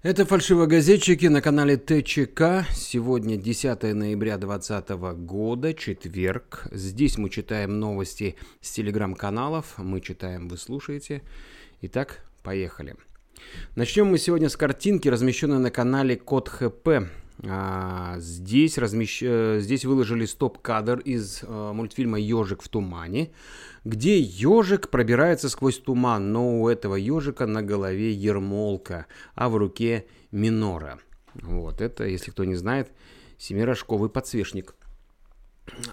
Это фальшивогазетчики на канале ТЧК. Сегодня 10 ноября 2020 года, четверг. Здесь мы читаем новости с телеграм-каналов. Мы читаем, вы слушаете. Итак, поехали. Начнем мы сегодня с картинки, размещенной на канале Код ХП. А, здесь, размещ... Э, здесь выложили стоп-кадр из а, мультфильма «Ежик в тумане», где ежик пробирается сквозь туман, но у этого ежика на голове ермолка, а в руке минора. Вот это, если кто не знает, семирожковый подсвечник.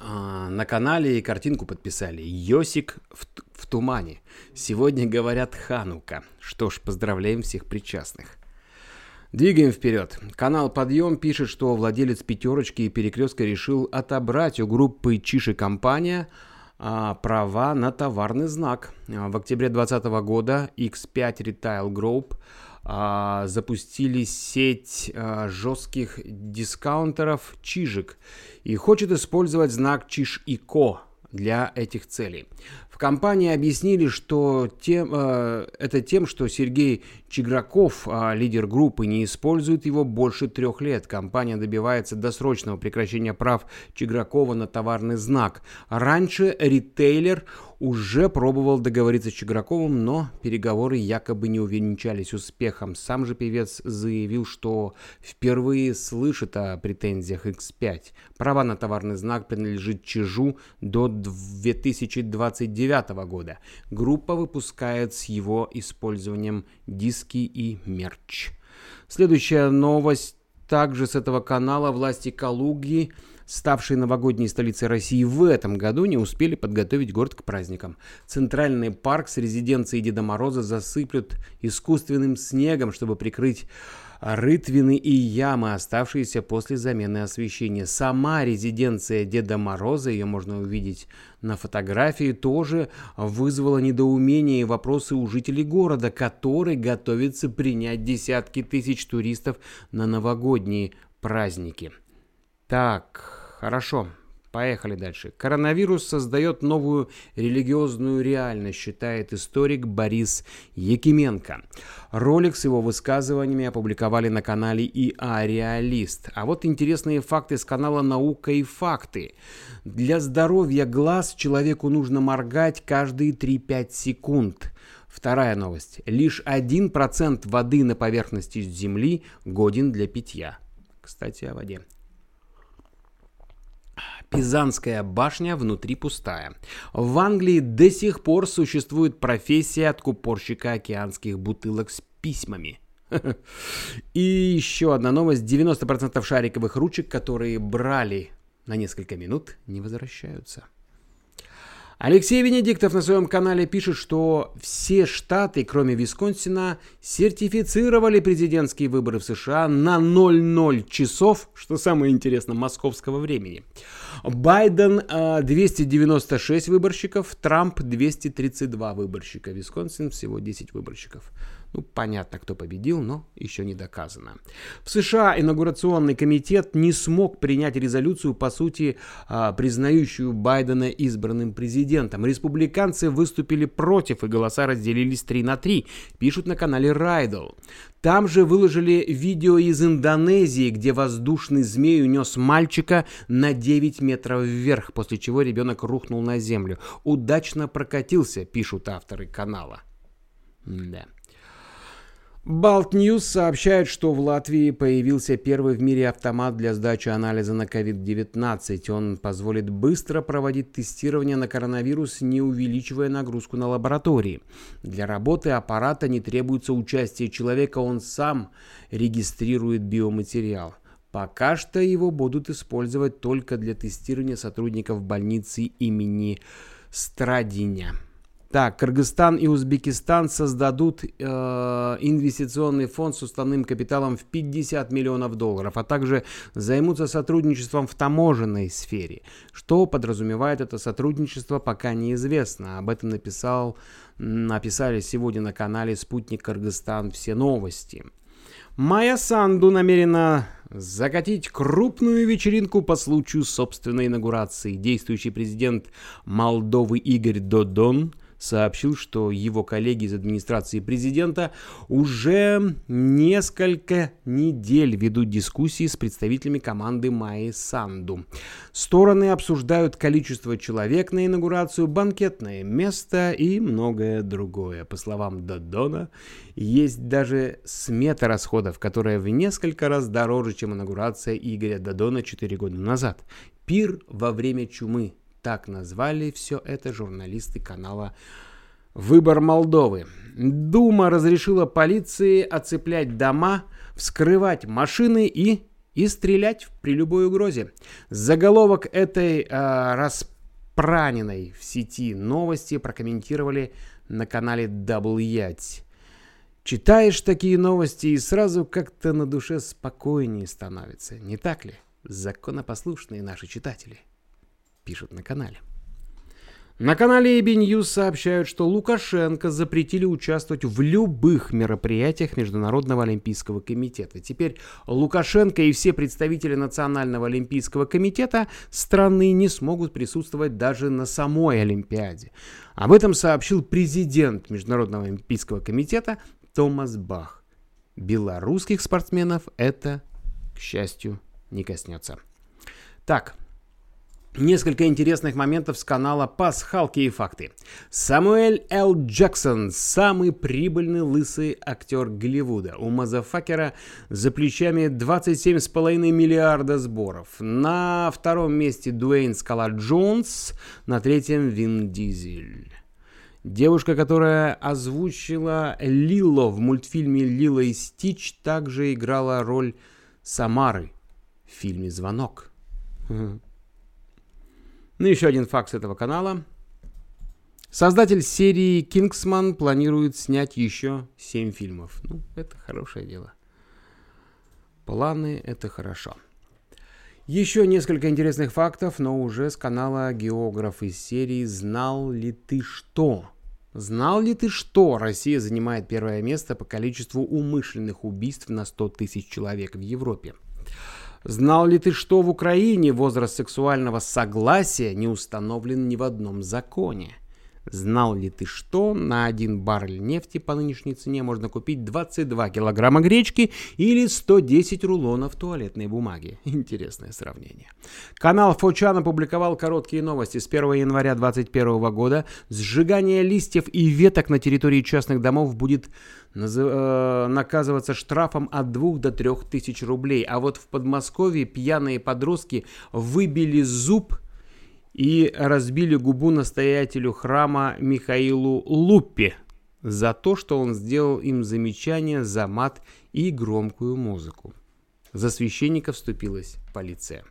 А, на канале картинку подписали «Йосик в, в тумане». Сегодня говорят «Ханука». Что ж, поздравляем всех причастных. Двигаем вперед. Канал «Подъем» пишет, что владелец «пятерочки» и «Перекрестка» решил отобрать у группы «Чиши компания» а, права на товарный знак. А, в октябре 2020 года X5 Retail Group а, запустили сеть жестких дискаунтеров «Чижик» и хочет использовать знак «Чиж и Ко» для этих целей. В компании объяснили, что тем, э, это тем, что Сергей Чиграков, э, лидер группы, не использует его больше трех лет. Компания добивается досрочного прекращения прав Чигракова на товарный знак. Раньше ритейлер уже пробовал договориться с Чиграковым, но переговоры якобы не увенчались успехом. Сам же певец заявил, что впервые слышит о претензиях X5. Права на товарный знак принадлежит Чижу до 2029 года. Группа выпускает с его использованием диски и мерч. Следующая новость также с этого канала власти Калуги ставшей новогодней столицей России в этом году, не успели подготовить город к праздникам. Центральный парк с резиденцией Деда Мороза засыплют искусственным снегом, чтобы прикрыть рытвины и ямы, оставшиеся после замены освещения. Сама резиденция Деда Мороза, ее можно увидеть на фотографии, тоже вызвала недоумение и вопросы у жителей города, который готовится принять десятки тысяч туристов на новогодние праздники. Так, хорошо. Поехали дальше. Коронавирус создает новую религиозную реальность, считает историк Борис Якименко. Ролик с его высказываниями опубликовали на канале ИА Реалист. А вот интересные факты с канала Наука и факты. Для здоровья глаз человеку нужно моргать каждые 3-5 секунд. Вторая новость. Лишь 1% воды на поверхности Земли годен для питья. Кстати, о воде. Пизанская башня внутри пустая. В Англии до сих пор существует профессия откупорщика океанских бутылок с письмами. И еще одна новость. 90% шариковых ручек, которые брали на несколько минут, не возвращаются. Алексей Венедиктов на своем канале пишет, что все штаты, кроме Висконсина, сертифицировали президентские выборы в США на 00 часов, что самое интересное, московского времени. Байден 296 выборщиков, Трамп 232 выборщика, Висконсин всего 10 выборщиков. Ну, понятно, кто победил, но еще не доказано. В США инаугурационный комитет не смог принять резолюцию, по сути, а, признающую Байдена избранным президентом. Республиканцы выступили против, и голоса разделились 3 на 3, пишут на канале Райдл. Там же выложили видео из Индонезии, где воздушный змей унес мальчика на 9 метров вверх, после чего ребенок рухнул на землю. Удачно прокатился, пишут авторы канала. Да. Балт Ньюс сообщает, что в Латвии появился первый в мире автомат для сдачи анализа на COVID-19. Он позволит быстро проводить тестирование на коронавирус, не увеличивая нагрузку на лаборатории. Для работы аппарата не требуется участие человека, он сам регистрирует биоматериал. Пока что его будут использовать только для тестирования сотрудников больницы имени Страдиня. Так, Кыргызстан и Узбекистан создадут э, инвестиционный фонд с уставным капиталом в 50 миллионов долларов, а также займутся сотрудничеством в таможенной сфере. Что подразумевает это сотрудничество, пока неизвестно. Об этом написал, написали сегодня на канале «Спутник Кыргызстан. Все новости». Майя Санду намерена закатить крупную вечеринку по случаю собственной инаугурации. Действующий президент Молдовы Игорь Додон – сообщил, что его коллеги из администрации президента уже несколько недель ведут дискуссии с представителями команды Майи Санду. Стороны обсуждают количество человек на инаугурацию, банкетное место и многое другое. По словам Додона, есть даже смета расходов, которая в несколько раз дороже, чем инаугурация Игоря Додона 4 года назад. Пир во время чумы. Так назвали все это журналисты канала Выбор Молдовы. Дума разрешила полиции оцеплять дома, вскрывать машины и и стрелять при любой угрозе. Заголовок этой э, распраненной в сети новости прокомментировали на канале Double Ять. Читаешь такие новости и сразу как-то на душе спокойнее становится, не так ли? Законопослушные наши читатели пишут на канале. На канале AB News сообщают, что Лукашенко запретили участвовать в любых мероприятиях Международного Олимпийского комитета. Теперь Лукашенко и все представители Национального Олимпийского комитета страны не смогут присутствовать даже на самой Олимпиаде. Об этом сообщил президент Международного Олимпийского комитета Томас Бах. Белорусских спортсменов это, к счастью, не коснется. Так, Несколько интересных моментов с канала «Пасхалки и факты». Самуэль Л. Джексон – самый прибыльный лысый актер Голливуда. У мазафакера за плечами 27,5 миллиарда сборов. На втором месте Дуэйн Скала Джонс, на третьем Вин Дизель. Девушка, которая озвучила Лило в мультфильме «Лило и Стич», также играла роль Самары в фильме «Звонок». Ну, еще один факт с этого канала. Создатель серии «Кингсман» планирует снять еще 7 фильмов. Ну, это хорошее дело. Планы — это хорошо. Еще несколько интересных фактов, но уже с канала «Географ» из серии «Знал ли ты что?». Знал ли ты, что Россия занимает первое место по количеству умышленных убийств на 100 тысяч человек в Европе? Знал ли ты, что в Украине возраст сексуального согласия не установлен ни в одном законе? Знал ли ты, что на один баррель нефти по нынешней цене можно купить 22 килограмма гречки или 110 рулонов туалетной бумаги? Интересное сравнение. Канал Фочан опубликовал короткие новости с 1 января 2021 года. Сжигание листьев и веток на территории частных домов будет э, наказываться штрафом от 2 до 3 тысяч рублей. А вот в Подмосковье пьяные подростки выбили зуб и разбили губу настоятелю храма Михаилу Луппе за то, что он сделал им замечание за мат и громкую музыку. За священника вступилась полиция.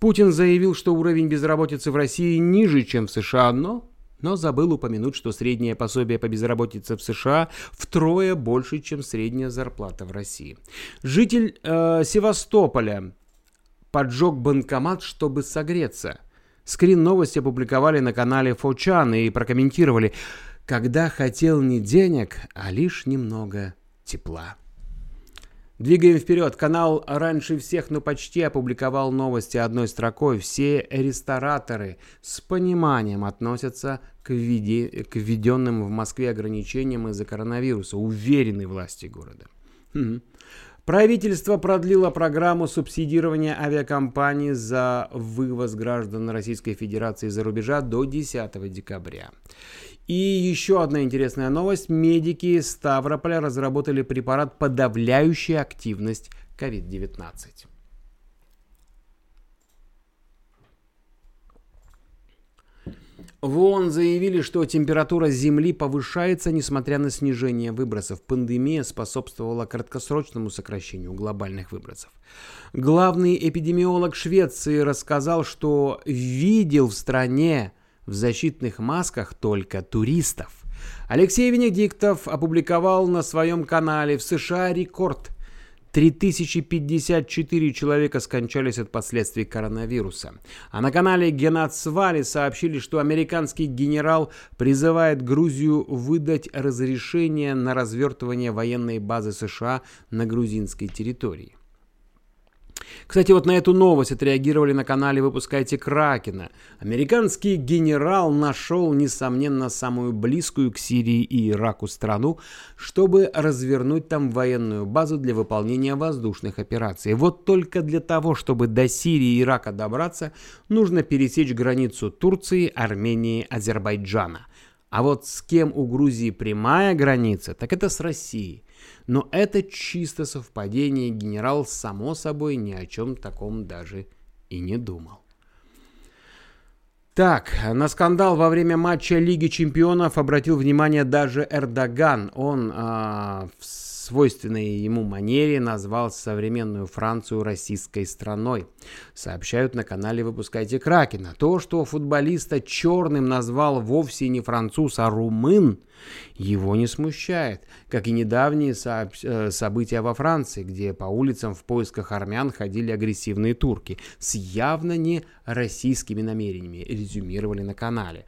Путин заявил, что уровень безработицы в России ниже, чем в США, но, но забыл упомянуть, что среднее пособие по безработице в США втрое больше, чем средняя зарплата в России. Житель э, Севастополя поджег банкомат, чтобы согреться – Скрин новости опубликовали на канале Фочан и прокомментировали, когда хотел не денег, а лишь немного тепла. Двигаем вперед. Канал раньше всех, но почти опубликовал новости одной строкой. Все рестораторы с пониманием относятся к, введи... к введенным в Москве ограничениям из-за коронавируса. Уверены власти города. Хм. Правительство продлило программу субсидирования авиакомпаний за вывоз граждан Российской Федерации за рубежа до 10 декабря. И еще одна интересная новость. Медики Ставрополя разработали препарат, подавляющий активность COVID-19. В ООН заявили, что температура Земли повышается, несмотря на снижение выбросов. Пандемия способствовала краткосрочному сокращению глобальных выбросов. Главный эпидемиолог Швеции рассказал, что видел в стране в защитных масках только туристов. Алексей Венедиктов опубликовал на своем канале в США рекорд – 3054 человека скончались от последствий коронавируса. А на канале Генацвали сообщили, что американский генерал призывает Грузию выдать разрешение на развертывание военной базы США на грузинской территории. Кстати, вот на эту новость отреагировали на канале «Выпускайте Кракена». Американский генерал нашел, несомненно, самую близкую к Сирии и Ираку страну, чтобы развернуть там военную базу для выполнения воздушных операций. Вот только для того, чтобы до Сирии и Ирака добраться, нужно пересечь границу Турции, Армении, Азербайджана. А вот с кем у Грузии прямая граница, так это с Россией. Но это чисто совпадение, генерал, само собой, ни о чем таком даже и не думал. Так, на скандал во время матча Лиги Чемпионов обратил внимание даже Эрдоган. Он а, в свойственной ему манере назвал современную Францию российской страной. Сообщают на канале «Выпускайте Кракена». То, что футболиста черным назвал вовсе не француз, а румын, его не смущает, как и недавние э, события во Франции, где по улицам в поисках армян ходили агрессивные турки с явно не российскими намерениями, резюмировали на канале.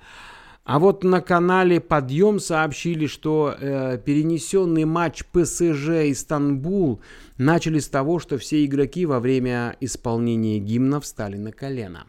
А вот на канале «Подъем» сообщили, что э, перенесенный матч ПСЖ Истанбул начали с того, что все игроки во время исполнения гимна встали на колено.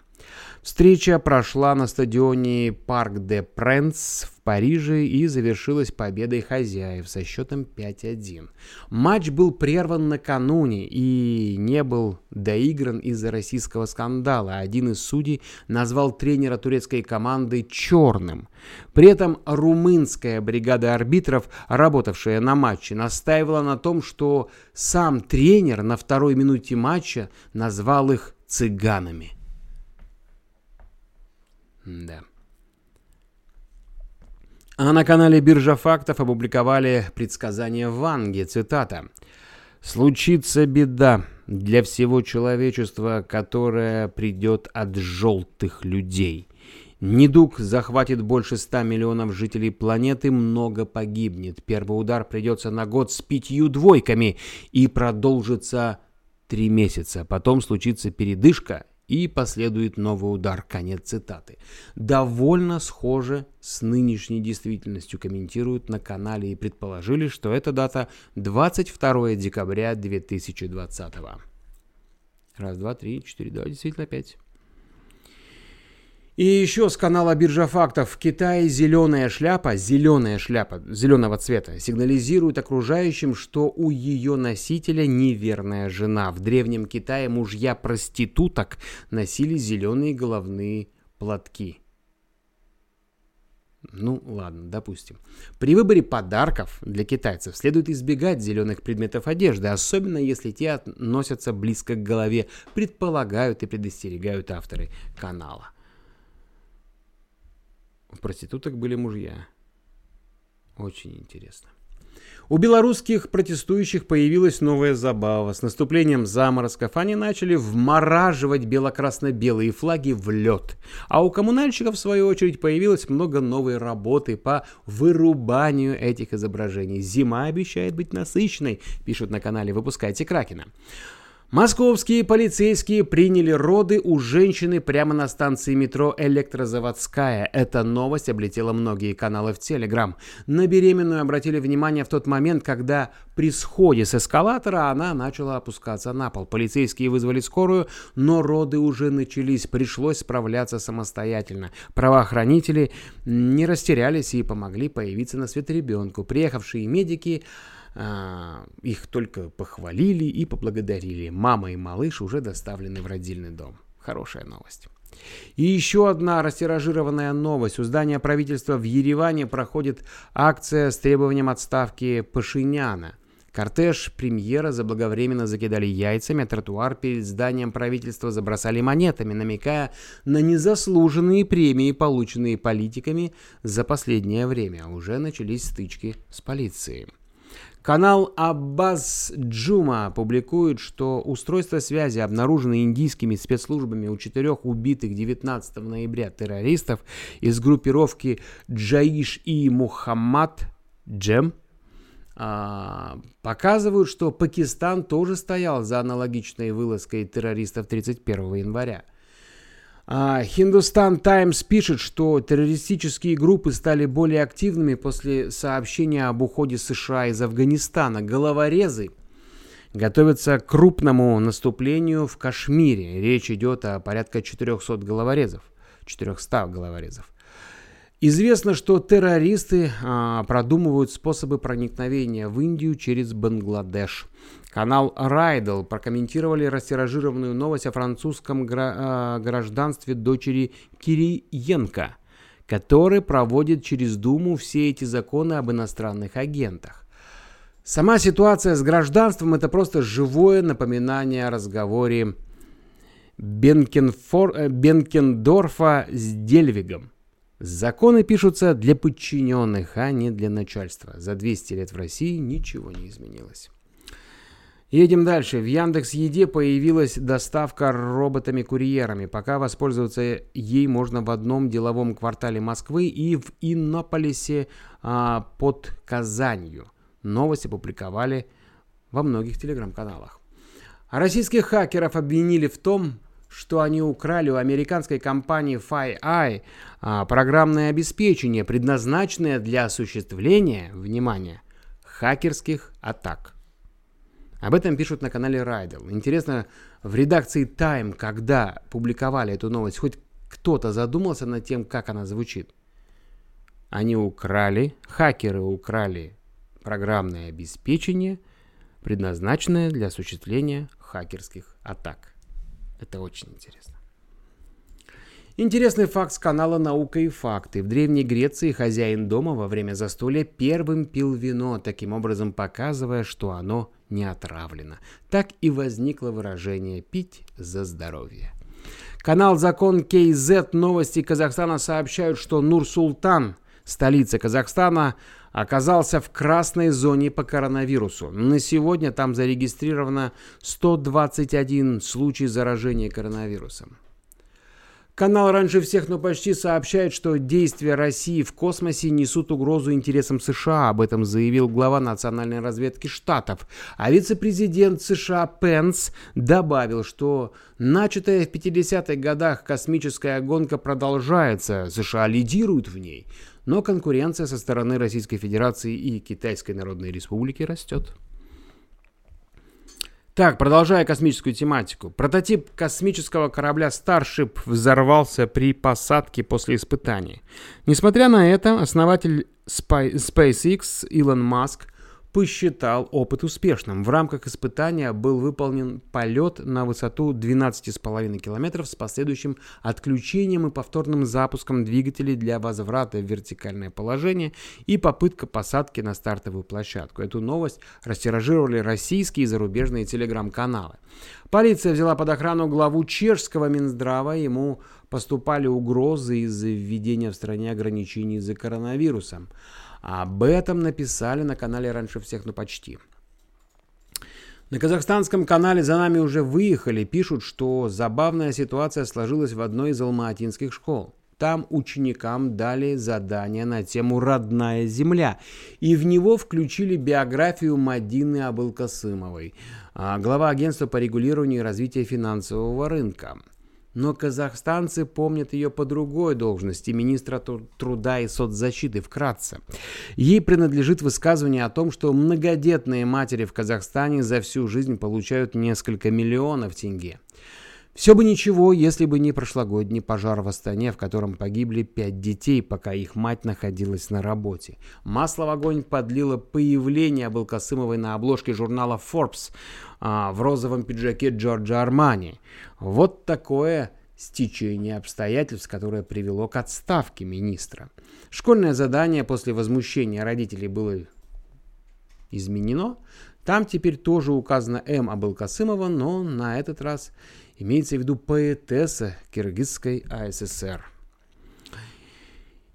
Встреча прошла на стадионе Парк де Пренс Париже и завершилась победой хозяев со счетом 5-1. Матч был прерван накануне и не был доигран из-за российского скандала. Один из судей назвал тренера турецкой команды «черным». При этом румынская бригада арбитров, работавшая на матче, настаивала на том, что сам тренер на второй минуте матча назвал их «цыганами». Да. А на канале Биржа фактов опубликовали предсказание Ванги, цитата. «Случится беда для всего человечества, которая придет от желтых людей. Недуг захватит больше 100 миллионов жителей планеты, много погибнет. Первый удар придется на год с пятью двойками и продолжится три месяца. Потом случится передышка, и последует новый удар. Конец цитаты. Довольно схоже с нынешней действительностью комментируют на канале и предположили, что эта дата 22 декабря 2020. Раз, два, три, четыре, да, действительно пять. И еще с канала Биржа фактов. В Китае зеленая шляпа, зеленая шляпа зеленого цвета, сигнализирует окружающим, что у ее носителя неверная жена. В древнем Китае мужья проституток носили зеленые головные платки. Ну, ладно, допустим. При выборе подарков для китайцев следует избегать зеленых предметов одежды, особенно если те относятся близко к голове, предполагают и предостерегают авторы канала. Проституток были мужья. Очень интересно. У белорусских протестующих появилась новая забава. С наступлением заморозков они начали вмораживать бело-красно-белые флаги в лед. А у коммунальщиков, в свою очередь, появилось много новой работы по вырубанию этих изображений. Зима обещает быть насыщенной, пишут на канале «Выпускайте Кракена». Московские полицейские приняли роды у женщины прямо на станции метро Электрозаводская. Эта новость облетела многие каналы в Телеграм. На беременную обратили внимание в тот момент, когда при сходе с эскалатора она начала опускаться на пол. Полицейские вызвали скорую, но роды уже начались, пришлось справляться самостоятельно. Правоохранители не растерялись и помогли появиться на свет ребенку. Приехавшие медики а, их только похвалили и поблагодарили. Мама и малыш уже доставлены в родильный дом. Хорошая новость. И еще одна растиражированная новость. У здания правительства в Ереване проходит акция с требованием отставки Пашиняна. Кортеж премьера заблаговременно закидали яйцами, а тротуар перед зданием правительства забросали монетами, намекая на незаслуженные премии, полученные политиками за последнее время. Уже начались стычки с полицией. Канал Аббас Джума публикует, что устройства связи, обнаруженные индийскими спецслужбами у четырех убитых 19 ноября террористов из группировки Джаиш и Мухаммад Джем, а, показывают, что Пакистан тоже стоял за аналогичной вылазкой террористов 31 января. Хиндустан Таймс пишет, что террористические группы стали более активными после сообщения об уходе США из Афганистана. Головорезы готовится к крупному наступлению в Кашмире. Речь идет о порядка 400 головорезов. 400 головорезов. Известно, что террористы а, продумывают способы проникновения в Индию через Бангладеш. Канал Райдл прокомментировали растиражированную новость о французском гра- а, гражданстве дочери Кириенко, который проводит через Думу все эти законы об иностранных агентах. Сама ситуация с гражданством – это просто живое напоминание о разговоре э, Бенкендорфа с Дельвигом. Законы пишутся для подчиненных, а не для начальства. За 200 лет в России ничего не изменилось. Едем дальше. В Яндекс Еде появилась доставка роботами-курьерами. Пока воспользоваться ей можно в одном деловом квартале Москвы и в Иннополисе а, под Казанью. Новости публиковали во многих телеграм-каналах. Российских хакеров обвинили в том, что они украли у американской компании FireEye а, программное обеспечение, предназначенное для осуществления, внимание, хакерских атак. Об этом пишут на канале Rydell. Интересно, в редакции Time, когда публиковали эту новость, хоть кто-то задумался над тем, как она звучит? Они украли, хакеры украли программное обеспечение, предназначенное для осуществления хакерских атак. Это очень интересно. Интересный факт с канала «Наука и факты». В Древней Греции хозяин дома во время застолья первым пил вино, таким образом показывая, что оно не отравлено. Так и возникло выражение «пить за здоровье». Канал «Закон КЗ» новости Казахстана сообщают, что Нур-Султан, столица Казахстана, оказался в красной зоне по коронавирусу. На сегодня там зарегистрировано 121 случай заражения коронавирусом. Канал раньше всех, но почти сообщает, что действия России в космосе несут угрозу интересам США. Об этом заявил глава национальной разведки Штатов. А вице-президент США Пенс добавил, что начатая в 50-х годах космическая гонка продолжается. США лидируют в ней но конкуренция со стороны Российской Федерации и Китайской Народной Республики растет. Так, продолжая космическую тематику. Прототип космического корабля Starship взорвался при посадке после испытаний. Несмотря на это, основатель SpaceX Илон Маск посчитал опыт успешным. В рамках испытания был выполнен полет на высоту 12,5 км с последующим отключением и повторным запуском двигателей для возврата в вертикальное положение и попытка посадки на стартовую площадку. Эту новость растиражировали российские и зарубежные телеграм-каналы. Полиция взяла под охрану главу чешского Минздрава. Ему поступали угрозы из-за введения в стране ограничений из-за коронавируса. Об этом написали на канале раньше всех, ну почти. На казахстанском канале «За нами уже выехали» пишут, что забавная ситуация сложилась в одной из алматинских школ. Там ученикам дали задание на тему «Родная земля», и в него включили биографию Мадины Абылкасымовой, а, глава агентства по регулированию и развитию финансового рынка. Но казахстанцы помнят ее по другой должности министра труда и соцзащиты вкратце. Ей принадлежит высказывание о том, что многодетные матери в Казахстане за всю жизнь получают несколько миллионов тенге. Все бы ничего, если бы не прошлогодний пожар в Астане, в котором погибли пять детей, пока их мать находилась на работе. Масло в огонь подлило появление Абылкасымовой на обложке журнала Forbes а, в розовом пиджаке Джорджа Армани. Вот такое стечение обстоятельств, которое привело к отставке министра. Школьное задание после возмущения родителей было изменено. Там теперь тоже указано М. Абылкасымова, но на этот раз Имеется в виду поэтесса Киргизской АССР.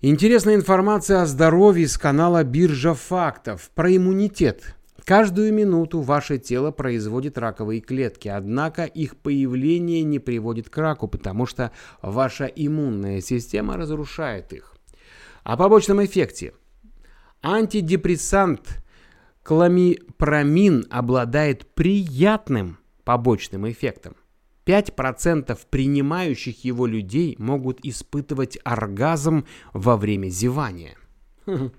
Интересная информация о здоровье с канала Биржа фактов про иммунитет. Каждую минуту ваше тело производит раковые клетки, однако их появление не приводит к раку, потому что ваша иммунная система разрушает их. О побочном эффекте. Антидепрессант кламипромин обладает приятным побочным эффектом. 5% принимающих его людей могут испытывать оргазм во время зевания.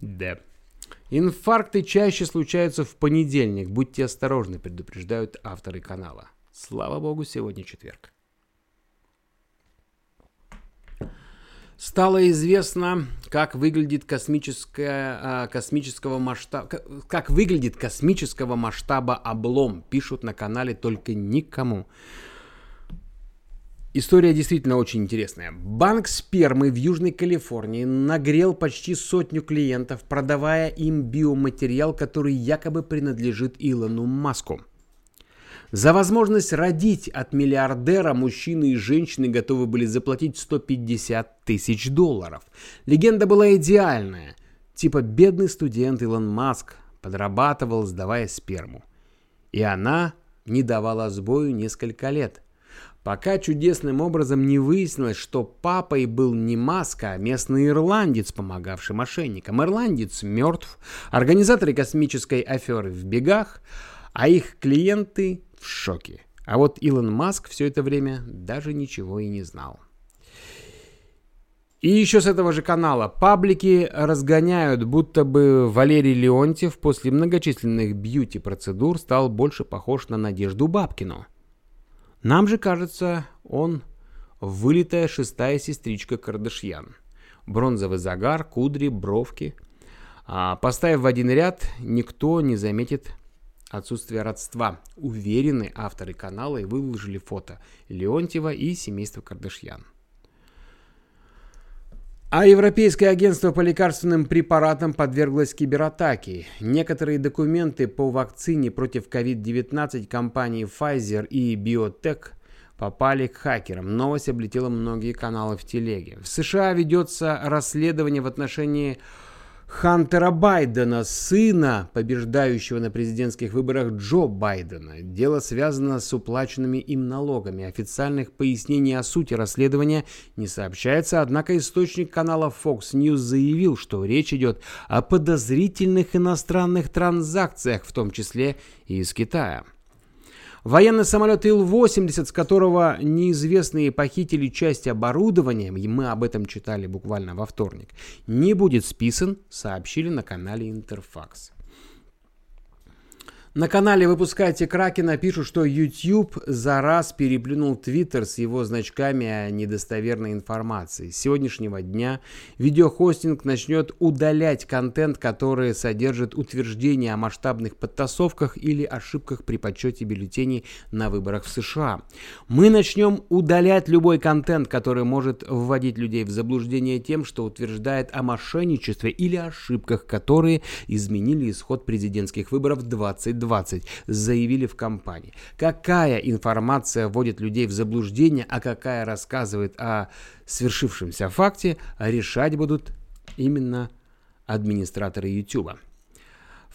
Да. Инфаркты чаще случаются в понедельник. Будьте осторожны, предупреждают авторы канала. Слава богу, сегодня четверг. Стало известно, как выглядит космическая, космического масштаба, как выглядит космического масштаба облом, пишут на канале только никому. История действительно очень интересная. Банк спермы в Южной Калифорнии нагрел почти сотню клиентов, продавая им биоматериал, который якобы принадлежит Илону Маску. За возможность родить от миллиардера мужчины и женщины готовы были заплатить 150 тысяч долларов. Легенда была идеальная. Типа бедный студент Илон Маск подрабатывал, сдавая сперму. И она не давала сбою несколько лет. Пока чудесным образом не выяснилось, что папой был не Маска, а местный ирландец, помогавший мошенникам. Ирландец мертв, организаторы космической аферы в бегах, а их клиенты в шоке. А вот Илон Маск все это время даже ничего и не знал. И еще с этого же канала паблики разгоняют, будто бы Валерий Леонтьев после многочисленных бьюти-процедур стал больше похож на Надежду Бабкину. Нам же кажется, он вылитая шестая сестричка Кардашьян. Бронзовый загар, кудри, бровки. А поставив в один ряд, никто не заметит отсутствие родства. Уверены авторы канала и выложили фото Леонтьева и семейства Кардашьян. А Европейское агентство по лекарственным препаратам подверглось кибератаке. Некоторые документы по вакцине против COVID-19 компании Pfizer и Biotech попали к хакерам. Новость облетела многие каналы в телеге. В США ведется расследование в отношении Хантера Байдена, сына побеждающего на президентских выборах Джо Байдена. Дело связано с уплаченными им налогами. Официальных пояснений о сути расследования не сообщается, однако источник канала Fox News заявил, что речь идет о подозрительных иностранных транзакциях, в том числе и из Китая. Военный самолет Ил-80, с которого неизвестные похитили часть оборудования, и мы об этом читали буквально во вторник, не будет списан, сообщили на канале Интерфакс. На канале «Выпускайте Кракена» пишут, что YouTube за раз переплюнул Twitter с его значками о недостоверной информации. С сегодняшнего дня видеохостинг начнет удалять контент, который содержит утверждения о масштабных подтасовках или ошибках при подсчете бюллетеней на выборах в США. Мы начнем удалять любой контент, который может вводить людей в заблуждение тем, что утверждает о мошенничестве или ошибках, которые изменили исход президентских выборов 2020 2020 заявили в компании. Какая информация вводит людей в заблуждение, а какая рассказывает о свершившемся факте, решать будут именно администраторы YouTube.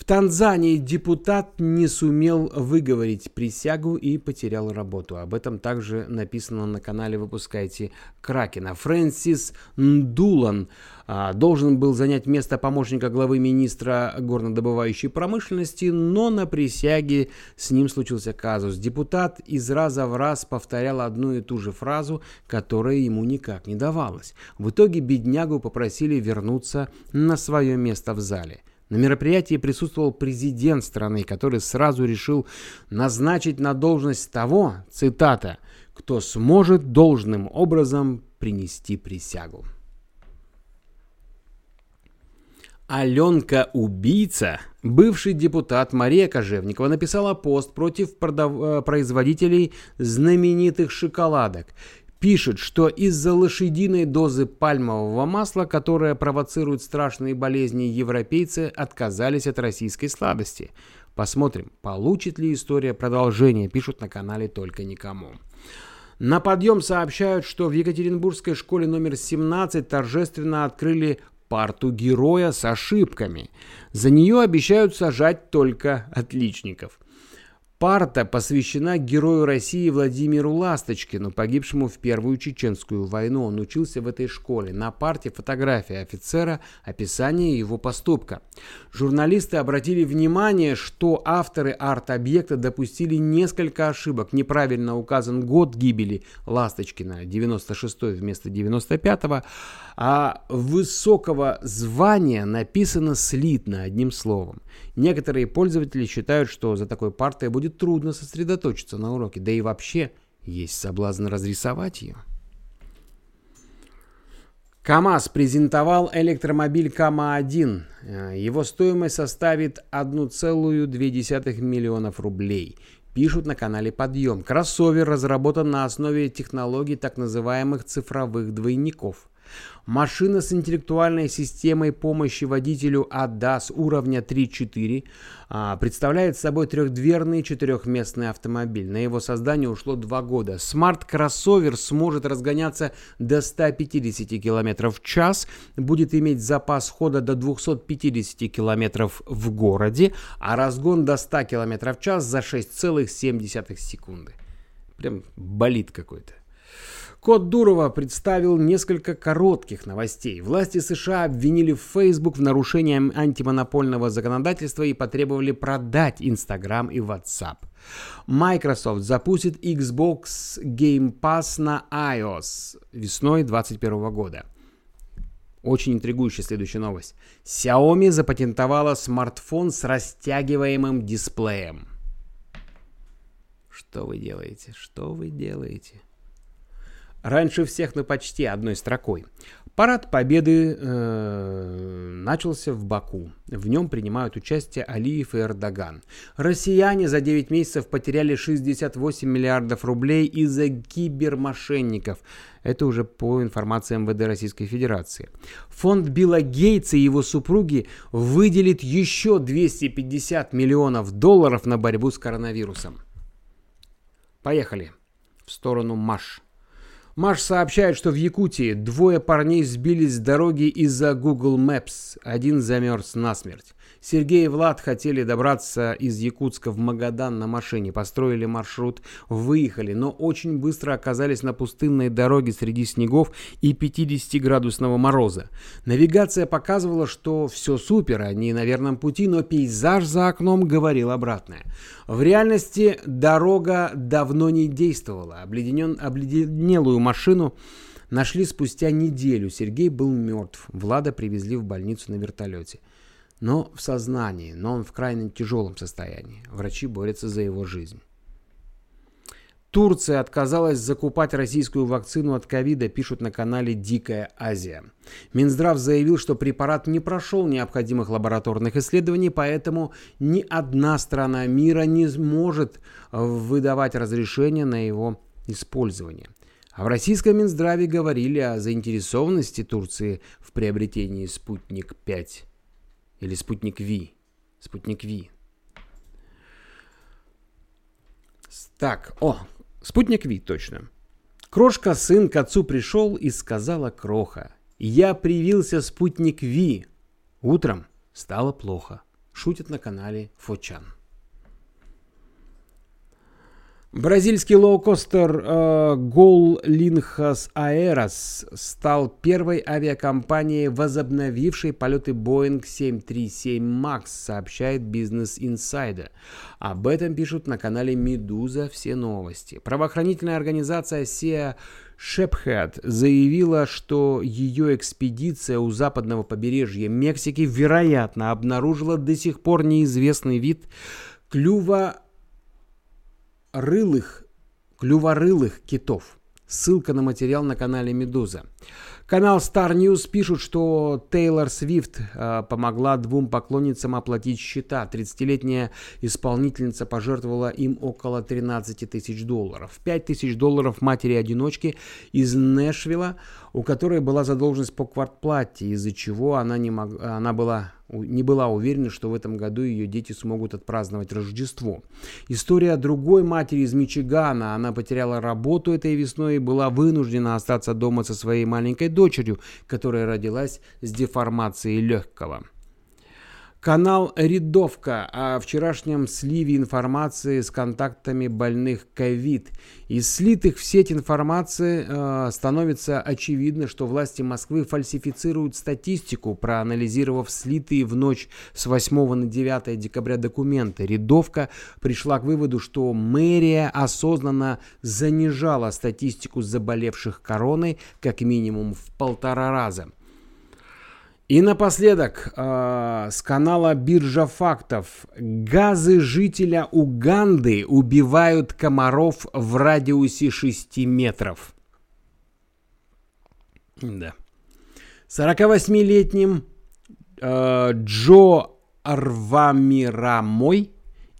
В Танзании депутат не сумел выговорить присягу и потерял работу. Об этом также написано на канале «Выпускайте Кракена». Фрэнсис Ндулан а, должен был занять место помощника главы министра горнодобывающей промышленности, но на присяге с ним случился казус. Депутат из раза в раз повторял одну и ту же фразу, которая ему никак не давалась. В итоге беднягу попросили вернуться на свое место в зале – на мероприятии присутствовал президент страны, который сразу решил назначить на должность того, цитата, «кто сможет должным образом принести присягу». Аленка-убийца, бывший депутат Мария Кожевникова, написала пост против продав... Э, производителей знаменитых шоколадок пишет, что из-за лошадиной дозы пальмового масла, которая провоцирует страшные болезни, европейцы отказались от российской сладости. Посмотрим, получит ли история продолжение, пишут на канале «Только никому». На подъем сообщают, что в Екатеринбургской школе номер 17 торжественно открыли парту героя с ошибками. За нее обещают сажать только отличников. Парта посвящена герою России Владимиру Ласточкину, погибшему в Первую Чеченскую войну. Он учился в этой школе. На парте фотография офицера, описание его поступка. Журналисты обратили внимание, что авторы арт-объекта допустили несколько ошибок. Неправильно указан год гибели Ласточкина, 96 вместо 95 -го, а высокого звания написано слитно одним словом. Некоторые пользователи считают, что за такой партой будет трудно сосредоточиться на уроке, да и вообще есть соблазн разрисовать ее. КАМАЗ презентовал электромобиль КАМА-1. Его стоимость составит 1,2 миллионов рублей. Пишут на канале Подъем. Кроссовер разработан на основе технологий так называемых цифровых двойников. Машина с интеллектуальной системой помощи водителю ADAS уровня 3.4 а, представляет собой трехдверный четырехместный автомобиль. На его создание ушло два года. Смарт-кроссовер сможет разгоняться до 150 км в час, будет иметь запас хода до 250 км в городе, а разгон до 100 км в час за 6,7 секунды. Прям болит какой-то. Код Дурова представил несколько коротких новостей. Власти США обвинили Facebook в нарушении антимонопольного законодательства и потребовали продать Instagram и WhatsApp. Microsoft запустит Xbox Game Pass на iOS весной 2021 года. Очень интригующая следующая новость. Xiaomi запатентовала смартфон с растягиваемым дисплеем. Что вы делаете? Что вы делаете? Раньше всех, но почти одной строкой. Парад Победы э, начался в Баку. В нем принимают участие Алиев и Эрдоган. Россияне за 9 месяцев потеряли 68 миллиардов рублей из-за кибермошенников. Это уже по информации МВД Российской Федерации. Фонд Билла Гейтса и его супруги выделит еще 250 миллионов долларов на борьбу с коронавирусом. Поехали в сторону Маш. Маш сообщает, что в Якутии двое парней сбились с дороги из-за Google Maps. Один замерз насмерть. Сергей и Влад хотели добраться из Якутска в Магадан на машине, построили маршрут, выехали, но очень быстро оказались на пустынной дороге среди снегов и 50-градусного мороза. Навигация показывала, что все супер, они на верном пути, но пейзаж за окном говорил обратное. В реальности дорога давно не действовала. Обледенен, обледенелую машину нашли спустя неделю. Сергей был мертв. Влада привезли в больницу на вертолете но в сознании, но он в крайне тяжелом состоянии. Врачи борются за его жизнь. Турция отказалась закупать российскую вакцину от ковида, пишут на канале «Дикая Азия». Минздрав заявил, что препарат не прошел необходимых лабораторных исследований, поэтому ни одна страна мира не сможет выдавать разрешение на его использование. А в российском Минздраве говорили о заинтересованности Турции в приобретении «Спутник-5». Или спутник Ви. Спутник Ви. Так, о, спутник Ви, точно. Крошка сын к отцу пришел и сказала Кроха. Я привился спутник Ви. Утром стало плохо. Шутит на канале Фочан. Бразильский лоукостер э, Gol Linhas Aeras стал первой авиакомпанией, возобновившей полеты Boeing 737 MAX, сообщает Business Insider. Об этом пишут на канале Медуза все новости. Правоохранительная организация SEA Шепхед заявила, что ее экспедиция у западного побережья Мексики, вероятно, обнаружила до сих пор неизвестный вид клюва рылых, клюворылых китов. Ссылка на материал на канале Медуза. Канал Star News пишут, что Тейлор Свифт э, помогла двум поклонницам оплатить счета. 30-летняя исполнительница пожертвовала им около 13 тысяч долларов. 5 тысяч долларов матери-одиночки из Нэшвилла, у которой была задолженность по квартплате, из-за чего она, не, мог, она была не была уверена, что в этом году ее дети смогут отпраздновать Рождество. История другой матери из Мичигана. Она потеряла работу этой весной и была вынуждена остаться дома со своей маленькой дочерью, которая родилась с деформацией легкого. Канал «Рядовка» о вчерашнем сливе информации с контактами больных ковид. Из слитых в сеть информации э, становится очевидно, что власти Москвы фальсифицируют статистику, проанализировав слитые в ночь с 8 на 9 декабря документы. «Рядовка» пришла к выводу, что мэрия осознанно занижала статистику заболевших короной как минимум в полтора раза. И напоследок, э, с канала Биржа фактов. Газы жителя Уганды убивают комаров в радиусе 6 метров. Да. 48-летним э, Джо Арвамирамой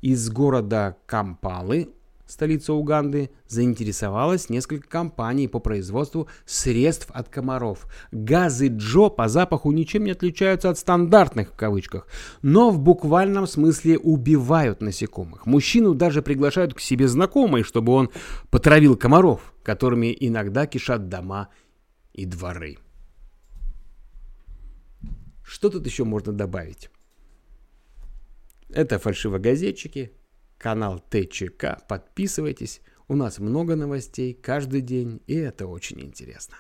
из города Кампалы столица Уганды, заинтересовалась несколько компаний по производству средств от комаров. Газы Джо по запаху ничем не отличаются от стандартных в кавычках, но в буквальном смысле убивают насекомых. Мужчину даже приглашают к себе знакомые, чтобы он потравил комаров, которыми иногда кишат дома и дворы. Что тут еще можно добавить? Это фальшивогазетчики, канал ТЧК. Подписывайтесь. У нас много новостей каждый день, и это очень интересно.